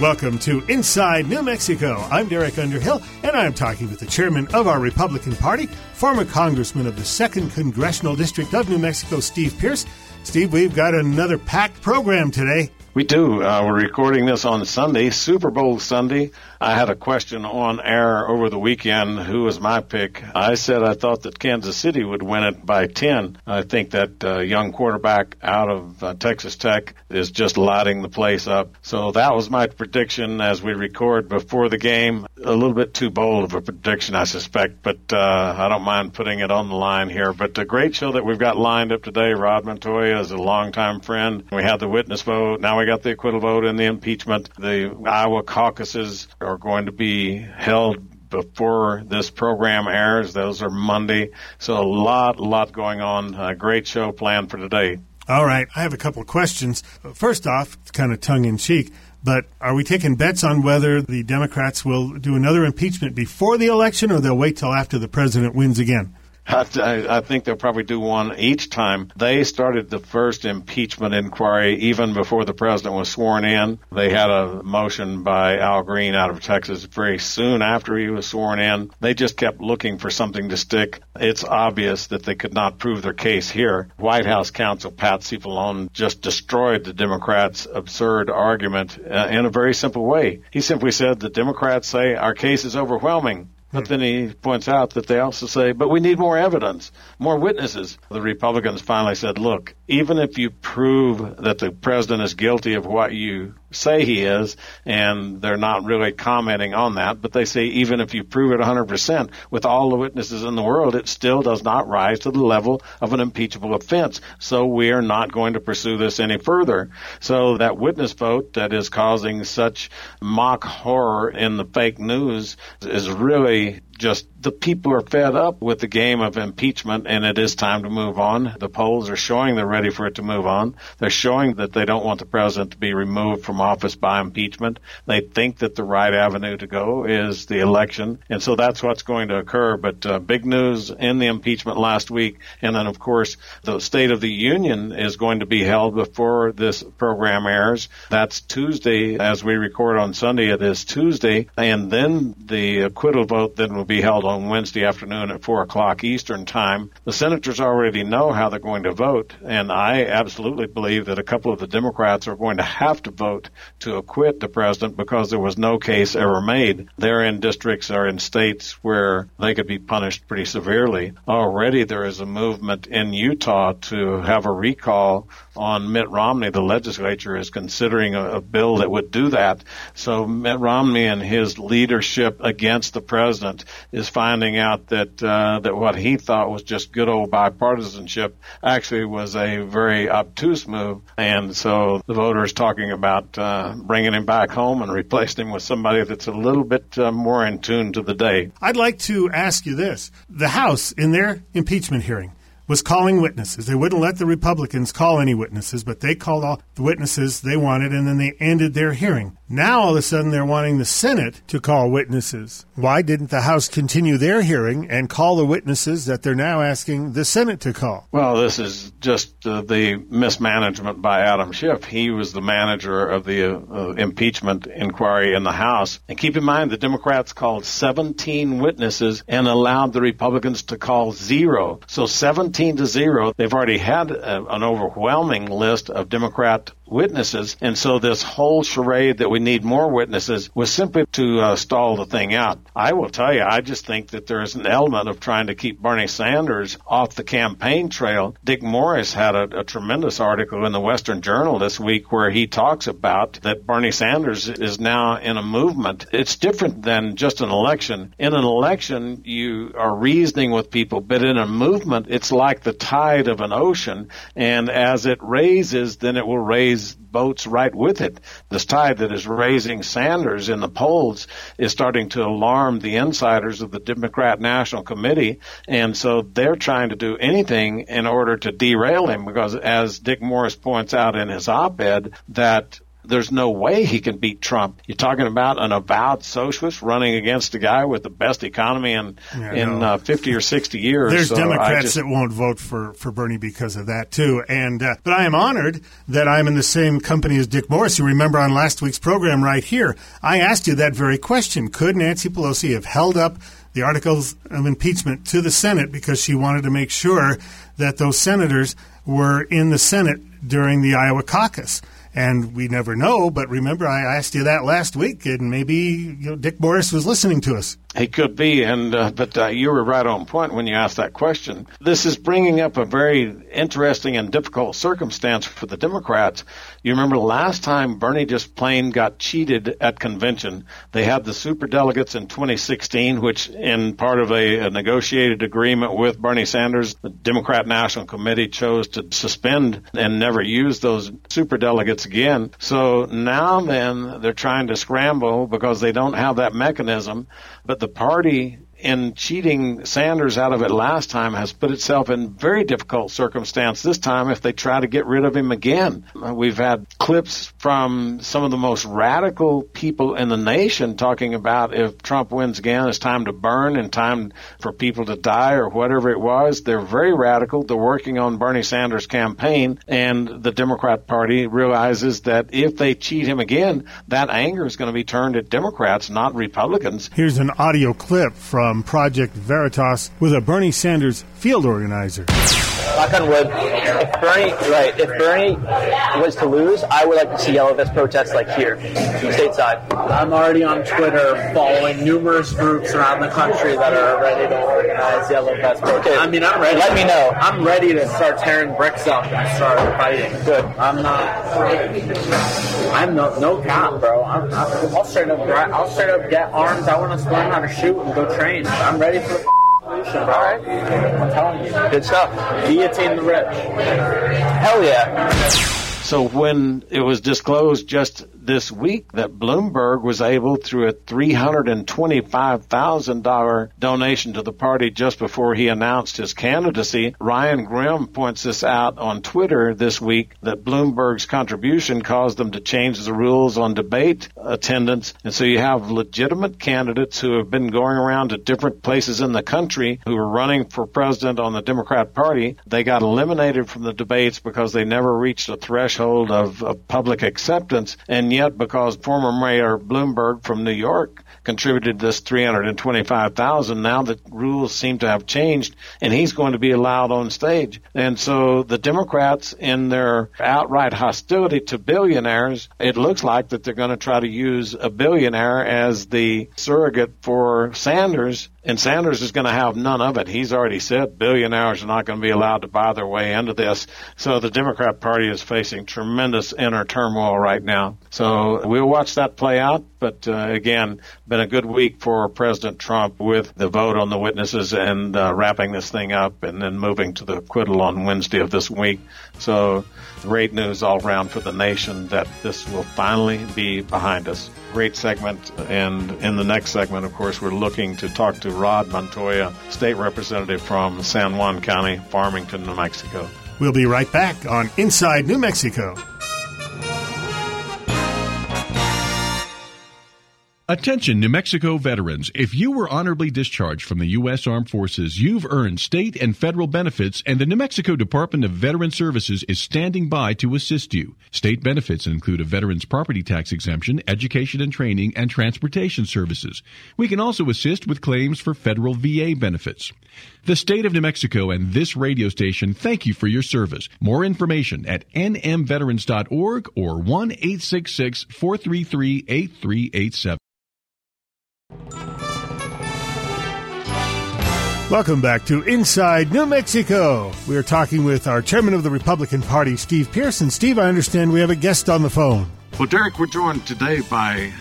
Welcome to Inside New Mexico. I'm Derek Underhill, and I'm talking with the chairman of our Republican Party, former congressman of the 2nd Congressional District of New Mexico, Steve Pearce. Steve, we've got another packed program today. We do. Uh, we're recording this on Sunday, Super Bowl Sunday. I had a question on air over the weekend. Who was my pick? I said I thought that Kansas City would win it by 10. I think that uh, young quarterback out of uh, Texas Tech is just lighting the place up. So that was my prediction as we record before the game. A little bit too bold of a prediction, I suspect, but uh, I don't mind putting it on the line here. But a great show that we've got lined up today. Rod Montoya is a longtime friend. We had the witness vote. Now we got the acquittal vote and the impeachment. The Iowa caucuses are going to be held before this program airs. Those are Monday. So a lot, lot going on. A great show planned for today. All right. I have a couple of questions. First off, it's kind of tongue in cheek, but are we taking bets on whether the Democrats will do another impeachment before the election or they'll wait till after the president wins again? I, I think they'll probably do one each time. They started the first impeachment inquiry even before the president was sworn in. They had a motion by Al Green out of Texas very soon after he was sworn in. They just kept looking for something to stick. It's obvious that they could not prove their case here. White House counsel Pat Cipollone just destroyed the Democrats' absurd argument uh, in a very simple way. He simply said the Democrats say our case is overwhelming. But then he points out that they also say, but we need more evidence, more witnesses. The Republicans finally said, look, even if you prove that the president is guilty of what you say he is, and they're not really commenting on that, but they say even if you prove it 100% with all the witnesses in the world, it still does not rise to the level of an impeachable offense. So we are not going to pursue this any further. So that witness vote that is causing such mock horror in the fake news is really just the people are fed up with the game of impeachment and it is time to move on. The polls are showing they're ready for it to move on. They're showing that they don't want the president to be removed from office by impeachment. They think that the right avenue to go is the election. And so that's what's going to occur. But uh, big news in the impeachment last week. And then, of course, the State of the Union is going to be held before this program airs. That's Tuesday. As we record on Sunday, it is Tuesday. And then the acquittal vote then will be held on Wednesday afternoon at 4 o'clock Eastern Time. The senators already know how they're going to vote, and I absolutely believe that a couple of the Democrats are going to have to vote to acquit the president because there was no case ever made. They're in districts or in states where they could be punished pretty severely. Already there is a movement in Utah to have a recall on Mitt Romney. The legislature is considering a, a bill that would do that. So Mitt Romney and his leadership against the president is finding out that uh, that what he thought was just good old bipartisanship actually was a very obtuse move, and so the voters talking about uh, bringing him back home and replacing him with somebody that's a little bit uh, more in tune to the day. I'd like to ask you this: the House in their impeachment hearing was calling witnesses. They wouldn't let the Republicans call any witnesses, but they called all the witnesses they wanted, and then they ended their hearing. Now all of a sudden they're wanting the Senate to call witnesses. Why didn't the House continue their hearing and call the witnesses that they're now asking the Senate to call? Well, this is just uh, the mismanagement by Adam Schiff. He was the manager of the uh, impeachment inquiry in the House. And keep in mind, the Democrats called 17 witnesses and allowed the Republicans to call zero. So 17 to zero. They've already had a, uh, an overwhelming list of Democrat witnesses. And so this whole charade that we need more witnesses was simply to uh, stall the thing out. I will tell you, I just think that there is an element of trying to keep Bernie Sanders off the campaign trail. Dick Morris had a, a tremendous article in the Western Journal this week where he talks about that Bernie Sanders is now in a movement. It's different than just an election. In an election, you are reasoning with people, but in a movement, it's like the tide of an ocean. And as it raises, then it will raise raise votes right with it. This tide that is raising Sanders in the polls is starting to alarm the insiders of the Democrat National Committee, and so they're trying to do anything in order to derail him because, as Dick Morris points out in his op-ed, that there's no way he can beat Trump. You're talking about an avowed socialist running against a guy with the best economy in yeah, in uh, 50 or 60 years. There's so Democrats just, that won't vote for, for Bernie because of that too. And uh, but I am honored that I'm in the same company as Dick Morris. You remember on last week's program right here, I asked you that very question: Could Nancy Pelosi have held up the articles of impeachment to the Senate because she wanted to make sure that those senators were in the Senate during the Iowa caucus? And we never know, but remember I asked you that last week, and maybe you know, Dick Morris was listening to us. He could be, and uh, but uh, you were right on point when you asked that question. This is bringing up a very interesting and difficult circumstance for the Democrats. You remember last time Bernie just plain got cheated at convention. They had the super delegates in 2016, which in part of a, a negotiated agreement with Bernie Sanders, the Democrat National Committee chose to suspend and never use those super delegates again. So now then they're trying to scramble because they don't have that mechanism. But the party in cheating Sanders out of it last time has put itself in very difficult circumstance this time if they try to get rid of him again. We've had clips from some of the most radical people in the nation talking about if Trump wins again, it's time to burn and time for people to die or whatever it was. They're very radical. They're working on Bernie Sanders' campaign, and the Democrat Party realizes that if they cheat him again, that anger is going to be turned at Democrats, not Republicans. Here's an audio clip from from Project Veritas with a Bernie Sanders field organizer. Knock on wood. If Bernie, right, if Bernie was to lose, I would like to see yellow vest protests like here, stateside. I'm already on Twitter following numerous groups around the country that are ready to organize yellow vest protests. Okay. I mean, I'm ready. Let me know. I'm ready to start tearing bricks up and start fighting. Good. I'm not. I'm no no cap, bro. I'm, I'll straight up. I'll straight up get arms. I want to learn how to shoot and go train. I'm ready for the revolution, all right? I'm telling you. Good stuff. Guillotine the rich. Hell yeah. So when it was disclosed just this week that Bloomberg was able, through a $325,000 donation to the party just before he announced his candidacy. Ryan Grim points this out on Twitter this week that Bloomberg's contribution caused them to change the rules on debate attendance. And so you have legitimate candidates who have been going around to different places in the country who are running for president on the Democrat Party. They got eliminated from the debates because they never reached a threshold of, of public acceptance. And yet because former Mayor Bloomberg from New York contributed this 325,000. Now the rules seem to have changed and he's going to be allowed on stage. And so the Democrats in their outright hostility to billionaires, it looks like that they're going to try to use a billionaire as the surrogate for Sanders and Sanders is going to have none of it. He's already said billionaires are not going to be allowed to buy their way into this. So the Democrat Party is facing tremendous inner turmoil right now. So we'll watch that play out. But uh, again, been a good week for President Trump with the vote on the witnesses and uh, wrapping this thing up and then moving to the acquittal on Wednesday of this week. So great news all around for the nation that this will finally be behind us. Great segment. And in the next segment, of course, we're looking to talk to Rod Montoya, state representative from San Juan County, Farmington, New Mexico. We'll be right back on Inside New Mexico. Attention, New Mexico veterans. If you were honorably discharged from the U.S. Armed Forces, you've earned state and federal benefits, and the New Mexico Department of Veteran Services is standing by to assist you. State benefits include a veteran's property tax exemption, education and training, and transportation services. We can also assist with claims for federal VA benefits. The state of New Mexico and this radio station thank you for your service. More information at nmveterans.org or 1 433 8387. Welcome back to Inside New Mexico. We are talking with our chairman of the Republican Party, Steve Pearson. Steve, I understand we have a guest on the phone. Well, Derek, we're joined today by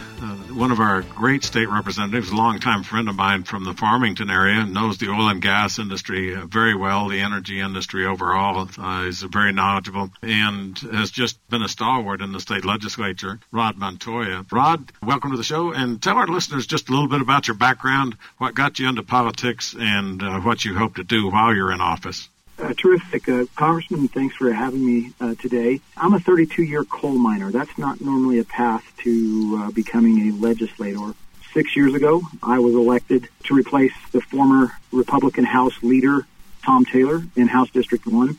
one of our great state representatives, a longtime friend of mine from the Farmington area, knows the oil and gas industry uh, very well, the energy industry overall. Uh, is very knowledgeable and has just been a stalwart in the state legislature. Rod Montoya. Rod, welcome to the show, and tell our listeners just a little bit about your background, what got you into politics, and uh, what you hope to do while you're in office. Uh, terrific. Uh, Congressman, thanks for having me uh, today. I'm a 32 year coal miner. That's not normally a path to uh, becoming a legislator. Six years ago, I was elected to replace the former Republican House leader, Tom Taylor, in House District 1.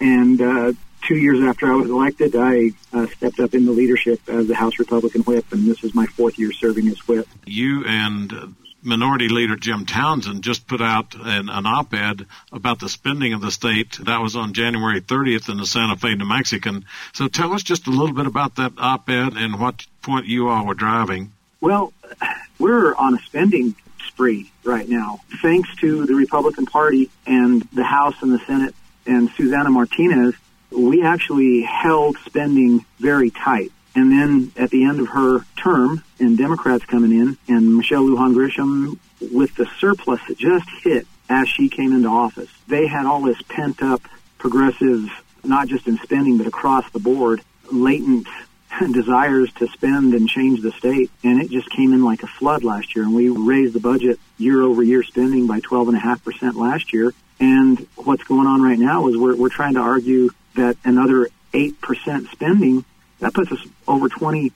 And uh, two years after I was elected, I uh, stepped up in the leadership as the House Republican whip, and this is my fourth year serving as whip. You and Minority Leader Jim Townsend just put out an, an op-ed about the spending of the state. That was on January 30th in the Santa Fe New Mexican. So tell us just a little bit about that op-ed and what point you all were driving. Well, we're on a spending spree right now, thanks to the Republican Party and the House and the Senate and Susana Martinez. We actually held spending very tight. And then at the end of her term, and Democrats coming in, and Michelle Lujan Grisham with the surplus that just hit as she came into office, they had all this pent up progressive, not just in spending, but across the board, latent desires to spend and change the state. And it just came in like a flood last year. And we raised the budget year over year spending by 12.5% last year. And what's going on right now is we're, we're trying to argue that another 8% spending that puts us over 20%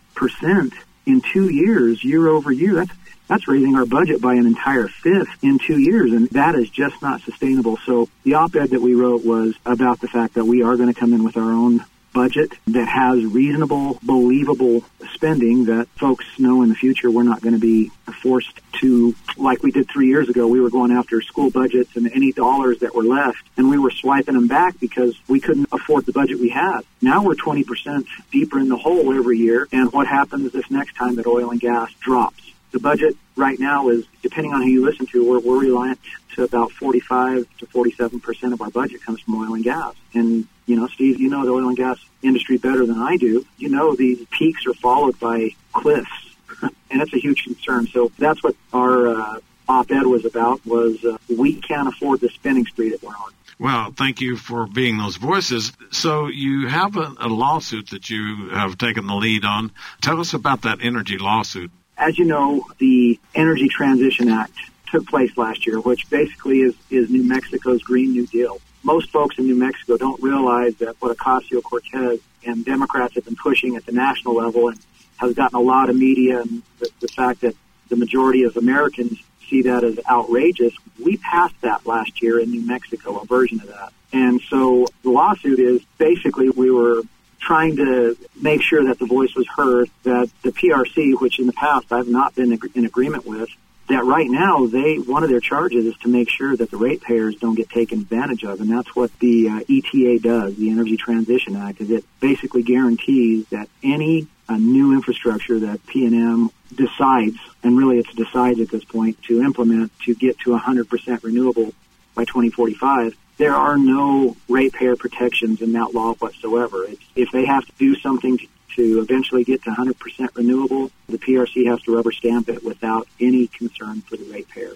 in two years, year over year. That's, that's raising our budget by an entire fifth in two years, and that is just not sustainable. So the op-ed that we wrote was about the fact that we are going to come in with our own budget that has reasonable, believable spending that folks know in the future we're not going to be forced to, like we did three years ago, we were going after school budgets and any dollars that were left, and we were swiping them back because we couldn't afford the budget we had. Now we're 20% deeper in the hole every year, and what happens this next time that oil and gas drops? The budget right now is, depending on who you listen to, we're, we're reliant to about 45 to 47 percent of our budget comes from oil and gas. And you know, Steve, you know the oil and gas industry better than I do. You know these peaks are followed by cliffs, and it's a huge concern. So that's what our uh, op-ed was about. Was uh, we can't afford the spending spree that we're on. Well, thank you for being those voices. So you have a, a lawsuit that you have taken the lead on. Tell us about that energy lawsuit. As you know, the Energy Transition Act took place last year, which basically is, is New Mexico's Green New Deal. Most folks in New Mexico don't realize that what Ocasio Cortez and Democrats have been pushing at the national level and has gotten a lot of media and the, the fact that the majority of Americans see that as outrageous. We passed that last year in New Mexico, a version of that. And so the lawsuit is basically we were trying to make sure that the voice was heard, that the PRC, which in the past I've not been in agreement with, that right now they one of their charges is to make sure that the ratepayers don't get taken advantage of, and that's what the uh, ETA does, the Energy Transition Act, is it basically guarantees that any uh, new infrastructure that PNM decides, and really it's decides at this point to implement to get to 100% renewable by 2045, there are no ratepayer protections in that law whatsoever. It's, if they have to do something to, to eventually get to 100% renewable, the PRC has to rubber stamp it without any concern for the ratepayer.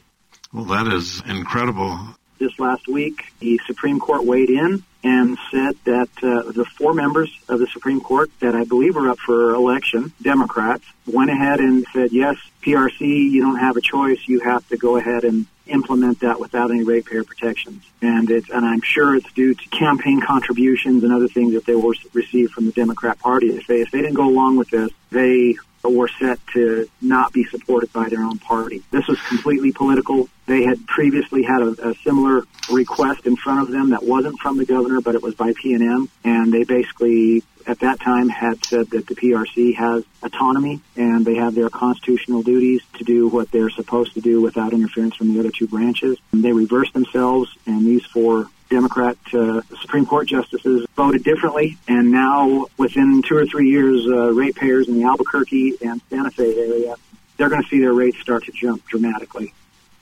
Well, that is incredible. This last week, the Supreme Court weighed in and said that uh, the four members of the Supreme Court that I believe are up for election, Democrats, went ahead and said, yes, PRC, you don't have a choice. You have to go ahead and implement that without any ratepayer protections. And it's, and I'm sure it's due to campaign contributions and other things that they will receive from the Democrat Party. If they, if they didn't go along with this, they were set to not be supported by their own party. This was completely political. They had previously had a, a similar request in front of them that wasn't from the governor, but it was by PNM, and M. And they basically at that time had said that the PRC has autonomy and they have their constitutional duties to do what they're supposed to do without interference from the other two branches. And they reversed themselves, and these four Democrat uh, Supreme Court justices voted differently, and now within two or three years, uh, ratepayers in the Albuquerque and Santa Fe area, they're going to see their rates start to jump dramatically,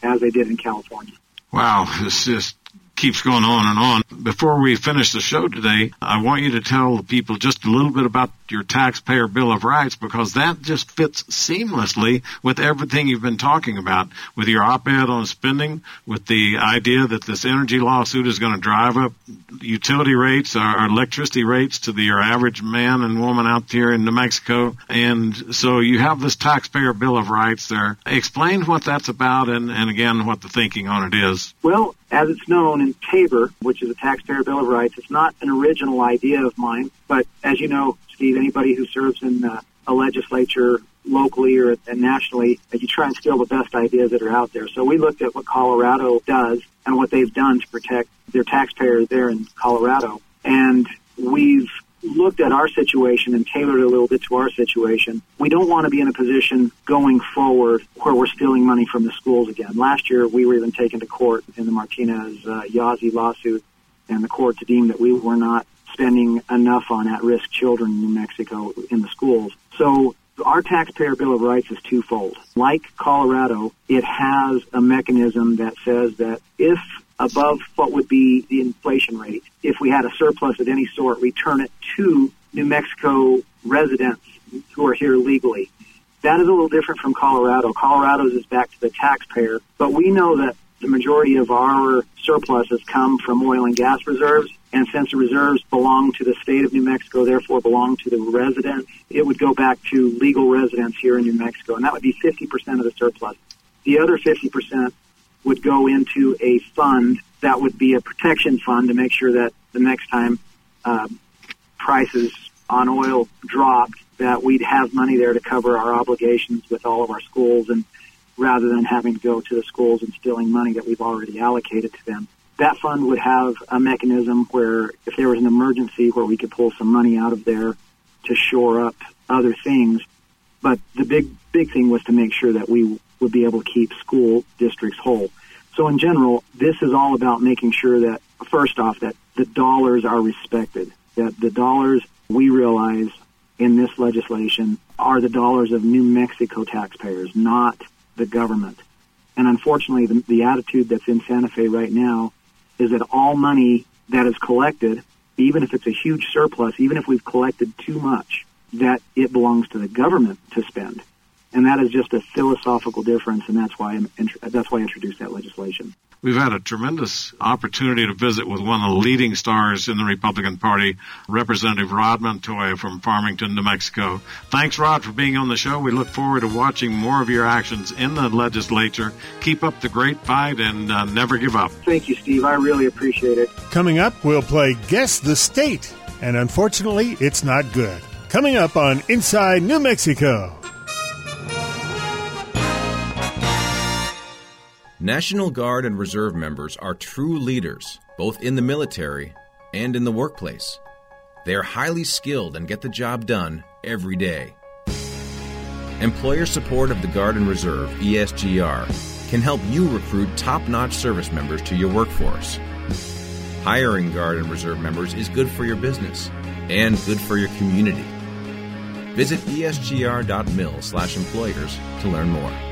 as they did in California. Wow, this just keeps going on and on. Before we finish the show today, I want you to tell the people just a little bit about your taxpayer bill of rights because that just fits seamlessly with everything you've been talking about with your op-ed on spending, with the idea that this energy lawsuit is going to drive up utility rates uh, or electricity rates to the, your average man and woman out here in New Mexico. And so you have this taxpayer bill of rights there. Explain what that's about and, and again, what the thinking on it is. Well, as it's known in TABOR, which is a taxpayer bill of rights, it's not an original idea of mine, but as you know, Steve, anybody who serves in uh, a legislature locally or nationally, you try and steal the best ideas that are out there. So we looked at what Colorado does and what they've done to protect their taxpayers there in Colorado. And we've looked at our situation and tailored it a little bit to our situation. We don't want to be in a position going forward where we're stealing money from the schools again. Last year, we were even taken to court in the Martinez uh, Yazzie lawsuit, and the court deemed that we were not spending enough on at-risk children in New Mexico in the schools. So our taxpayer bill of rights is twofold. Like Colorado, it has a mechanism that says that if above what would be the inflation rate. If we had a surplus of any sort, return it to New Mexico residents who are here legally. That is a little different from Colorado. Colorado's is back to the taxpayer, but we know that the majority of our surpluses come from oil and gas reserves. And since the reserves belong to the state of New Mexico, therefore belong to the residents, it would go back to legal residents here in New Mexico. And that would be 50% of the surplus. The other 50% would go into a fund that would be a protection fund to make sure that the next time uh, prices on oil dropped, that we'd have money there to cover our obligations with all of our schools, and rather than having to go to the schools and stealing money that we've already allocated to them. That fund would have a mechanism where, if there was an emergency, where we could pull some money out of there to shore up other things. But the big, big thing was to make sure that we would be able to keep school districts whole. So in general, this is all about making sure that, first off, that the dollars are respected, that the dollars we realize in this legislation are the dollars of New Mexico taxpayers, not the government. And unfortunately, the, the attitude that's in Santa Fe right now is that all money that is collected, even if it's a huge surplus, even if we've collected too much, that it belongs to the government to spend and that is just a philosophical difference, and that's why I'm, that's why I introduced that legislation. We've had a tremendous opportunity to visit with one of the leading stars in the Republican Party, Representative Rod Montoya from Farmington, New Mexico. Thanks, Rod, for being on the show. We look forward to watching more of your actions in the legislature. Keep up the great fight and uh, never give up. Thank you, Steve. I really appreciate it. Coming up, we'll play Guess the State, and unfortunately, it's not good. Coming up on Inside New Mexico. National Guard and Reserve members are true leaders, both in the military and in the workplace. They are highly skilled and get the job done every day. Employer support of the Guard and Reserve, ESGR, can help you recruit top notch service members to your workforce. Hiring Guard and Reserve members is good for your business and good for your community. Visit esgr.mil slash employers to learn more.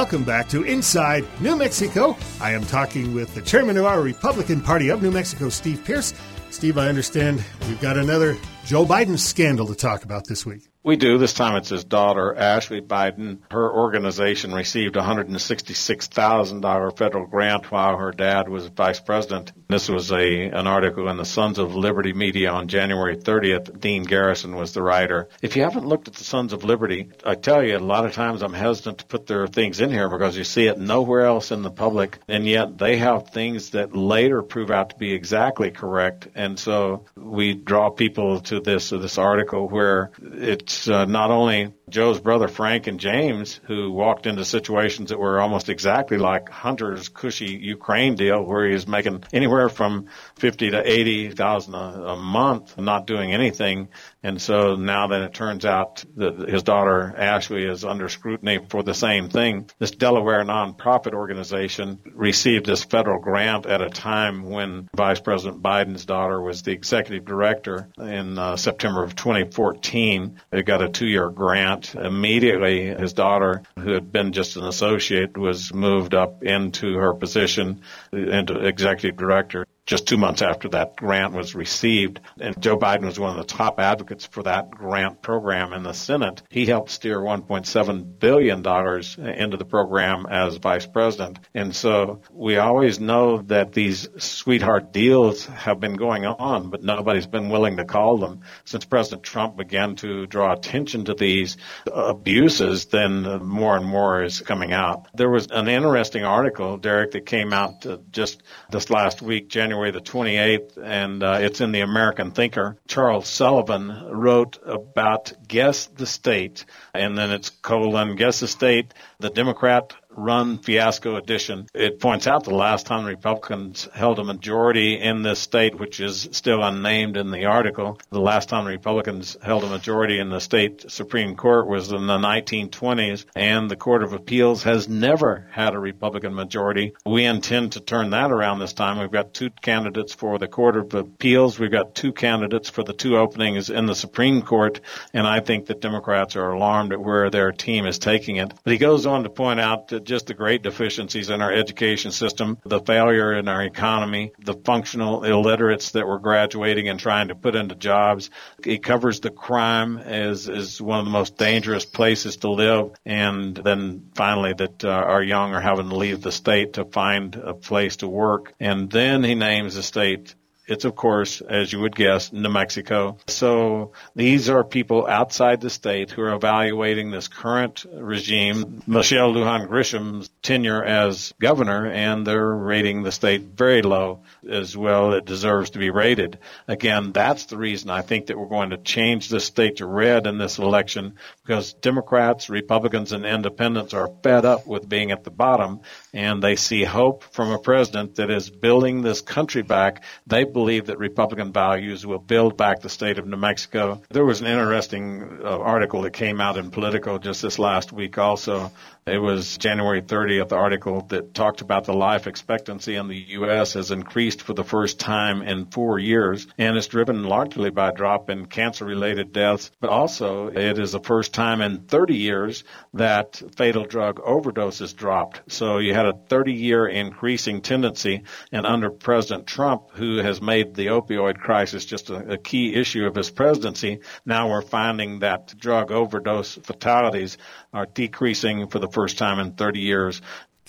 Welcome back to Inside New Mexico. I am talking with the chairman of our Republican Party of New Mexico, Steve Pearce. Steve, I understand we've got another Joe Biden scandal to talk about this week. We do. This time it's his daughter, Ashley Biden. Her organization received a $166,000 federal grant while her dad was vice president. This was a an article in the Sons of Liberty media on January 30th. Dean Garrison was the writer. If you haven't looked at the Sons of Liberty, I tell you, a lot of times I'm hesitant to put their things in here because you see it nowhere else in the public, and yet they have things that later prove out to be exactly correct. And so we draw people to this this article where it it's uh, not only Joe's brother Frank and James who walked into situations that were almost exactly like Hunter's cushy Ukraine deal, where he was making anywhere from fifty to eighty thousand a month, and not doing anything. And so now that it turns out that his daughter Ashley is under scrutiny for the same thing, this Delaware nonprofit organization received this federal grant at a time when Vice President Biden's daughter was the executive director in uh, September of 2014. They got a two-year grant Grant. Immediately, his daughter, who had been just an associate, was moved up into her position into executive director just two months after that grant was received. And Joe Biden was one of the top advocates for that grant program in the Senate. He helped steer $1.7 billion into the program as vice president. And so we always know that these sweetheart deals have been going on, but nobody's been willing to call them. Since President Trump began to draw attention to these abuses, then more and more is coming out. There was an interesting article, Derek, that came out uh, just this last week, January January the 28th, and uh, it's in the American Thinker. Charles Sullivan wrote about Guess the State, and then it's colon, Guess the State, the Democrat run fiasco edition. It points out the last time Republicans held a majority in this state, which is still unnamed in the article, the last time Republicans held a majority in the state Supreme Court was in the 1920s, and the Court of Appeals has never had a Republican majority. We intend to turn that around this time. We've got two candidates for the Court of Appeals. We've got two candidates for the two openings in the Supreme Court, and I think that Democrats are alarmed at where their team is taking it. But he goes on to point out that just the great deficiencies in our education system, the failure in our economy, the functional illiterates that we're graduating and trying to put into jobs. He covers the crime as, as one of the most dangerous places to live. And then finally that uh, our young are having to leave the state to find a place to work. And then he names the state it's, of course, as you would guess, New Mexico. So these are people outside the state who are evaluating this current regime, Michelle Lujan Grisham's tenure as governor, and they're rating the state very low as well. It deserves to be rated. Again, that's the reason I think that we're going to change the state to red in this election because Democrats, Republicans, and independents are fed up with being at the bottom and they see hope from a president that is building this country back. They that Republican values will build back the state of New Mexico. There was an interesting uh, article that came out in Politico just this last week also it was January 30th article that talked about the life expectancy in the U.S. has increased for the first time in four years, and it's driven largely by a drop in cancer-related deaths, but also it is the first time in 30 years that fatal drug overdoses dropped. So you had a 30-year increasing tendency, and under President Trump, who has made the opioid crisis just a, a key issue of his presidency, now we're finding that drug overdose fatalities are decreasing for the first time in 30 years.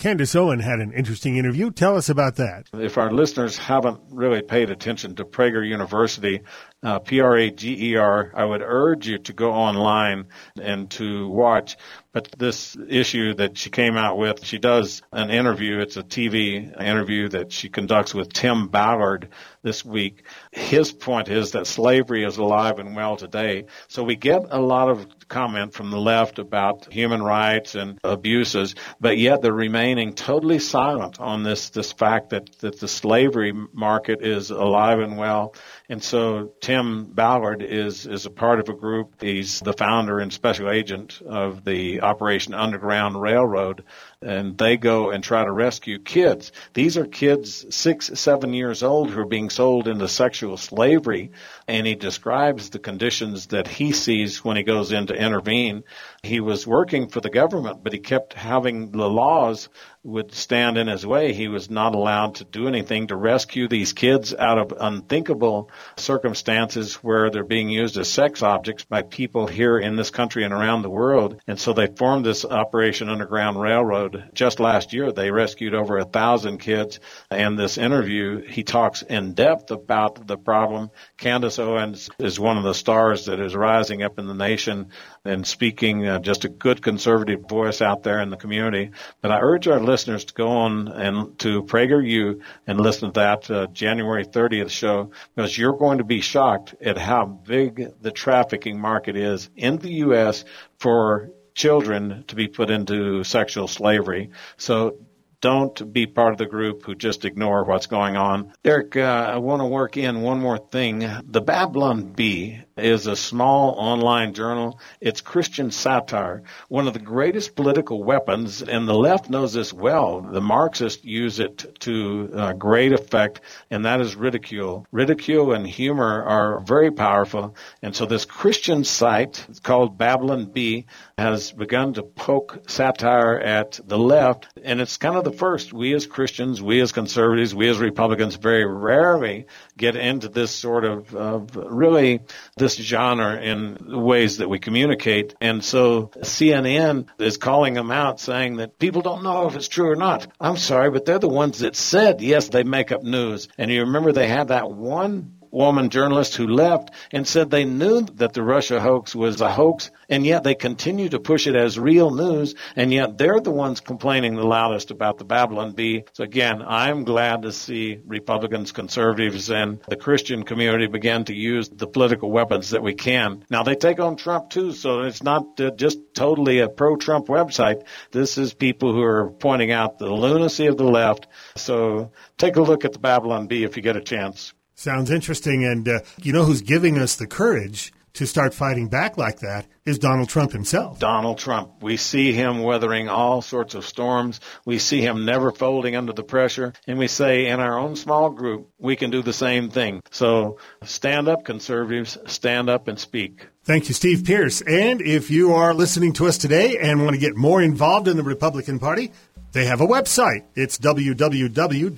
Candace Owen had an interesting interview. Tell us about that. If our listeners haven't really paid attention to Prager University, uh, P-R-A-G-E-R, I would urge you to go online and to watch. But this issue that she came out with, she does an interview. It's a TV interview that she conducts with Tim Ballard this week. His point is that slavery is alive and well today. So we get a lot of comment from the left about human rights and abuses, but yet they're remaining totally silent on this, this fact that, that the slavery market is alive and well. And so Tim Ballard is, is a part of a group. He's the founder and special agent of the Operation Underground Railroad and they go and try to rescue kids. These are kids six, seven years old who are being sold into sexual slavery. And he describes the conditions that he sees when he goes in to intervene. He was working for the government, but he kept having the laws would stand in his way. He was not allowed to do anything to rescue these kids out of unthinkable circumstances where they're being used as sex objects by people here in this country and around the world. And so they formed this Operation Underground Railroad. Just last year, they rescued over a thousand kids. And this interview, he talks in depth about the problem. Candace Owens is one of the stars that is rising up in the nation and speaking uh, just a good conservative voice out there in the community. But I urge our listeners to go on and to PragerU and listen to that uh, January 30th show because you're going to be shocked at how big the trafficking market is in the U.S. for children to be put into sexual slavery. So Don't be part of the group who just ignore what's going on. Derek, uh, I want to work in one more thing. The Babylon Bee is a small online journal. It's Christian satire, one of the greatest political weapons, and the left knows this well. The Marxists use it to uh, great effect, and that is ridicule. Ridicule and humor are very powerful, and so this Christian site called Babylon Bee has begun to poke satire at the left, and it's kind of the first. We as Christians, we as conservatives, we as Republicans very rarely get into this sort of, of really this genre in ways that we communicate. And so CNN is calling them out saying that people don't know if it's true or not. I'm sorry, but they're the ones that said, yes, they make up news. And you remember they had that one woman journalist who left and said they knew that the Russia hoax was a hoax, and yet they continue to push it as real news, and yet they're the ones complaining the loudest about the Babylon Bee. So again, I'm glad to see Republicans, conservatives, and the Christian community begin to use the political weapons that we can. Now they take on Trump too, so it's not uh, just totally a pro-Trump website. This is people who are pointing out the lunacy of the left. So take a look at the Babylon Bee if you get a chance. Sounds interesting. And uh, you know who's giving us the courage to start fighting back like that is Donald Trump himself. Donald Trump. We see him weathering all sorts of storms. We see him never folding under the pressure. And we say in our own small group, we can do the same thing. So stand up, conservatives. Stand up and speak. Thank you, Steve Pearce. And if you are listening to us today and want to get more involved in the Republican Party, they have a website. It's www.gop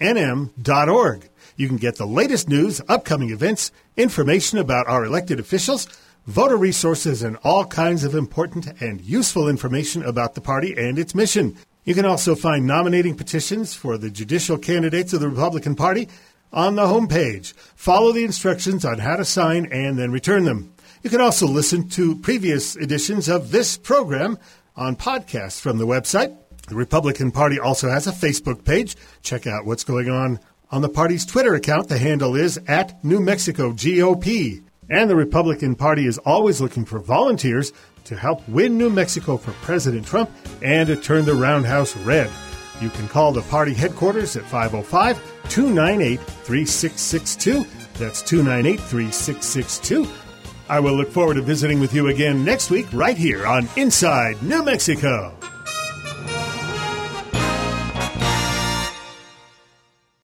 nm.org. You can get the latest news, upcoming events, information about our elected officials, voter resources, and all kinds of important and useful information about the party and its mission. You can also find nominating petitions for the judicial candidates of the Republican Party on the homepage. Follow the instructions on how to sign and then return them. You can also listen to previous editions of this program on podcasts from the website the Republican Party also has a Facebook page. Check out what's going on on the party's Twitter account. The handle is at New Mexico GOP. And the Republican Party is always looking for volunteers to help win New Mexico for President Trump and to turn the roundhouse red. You can call the party headquarters at 505 298 3662. That's 298 3662. I will look forward to visiting with you again next week, right here on Inside New Mexico.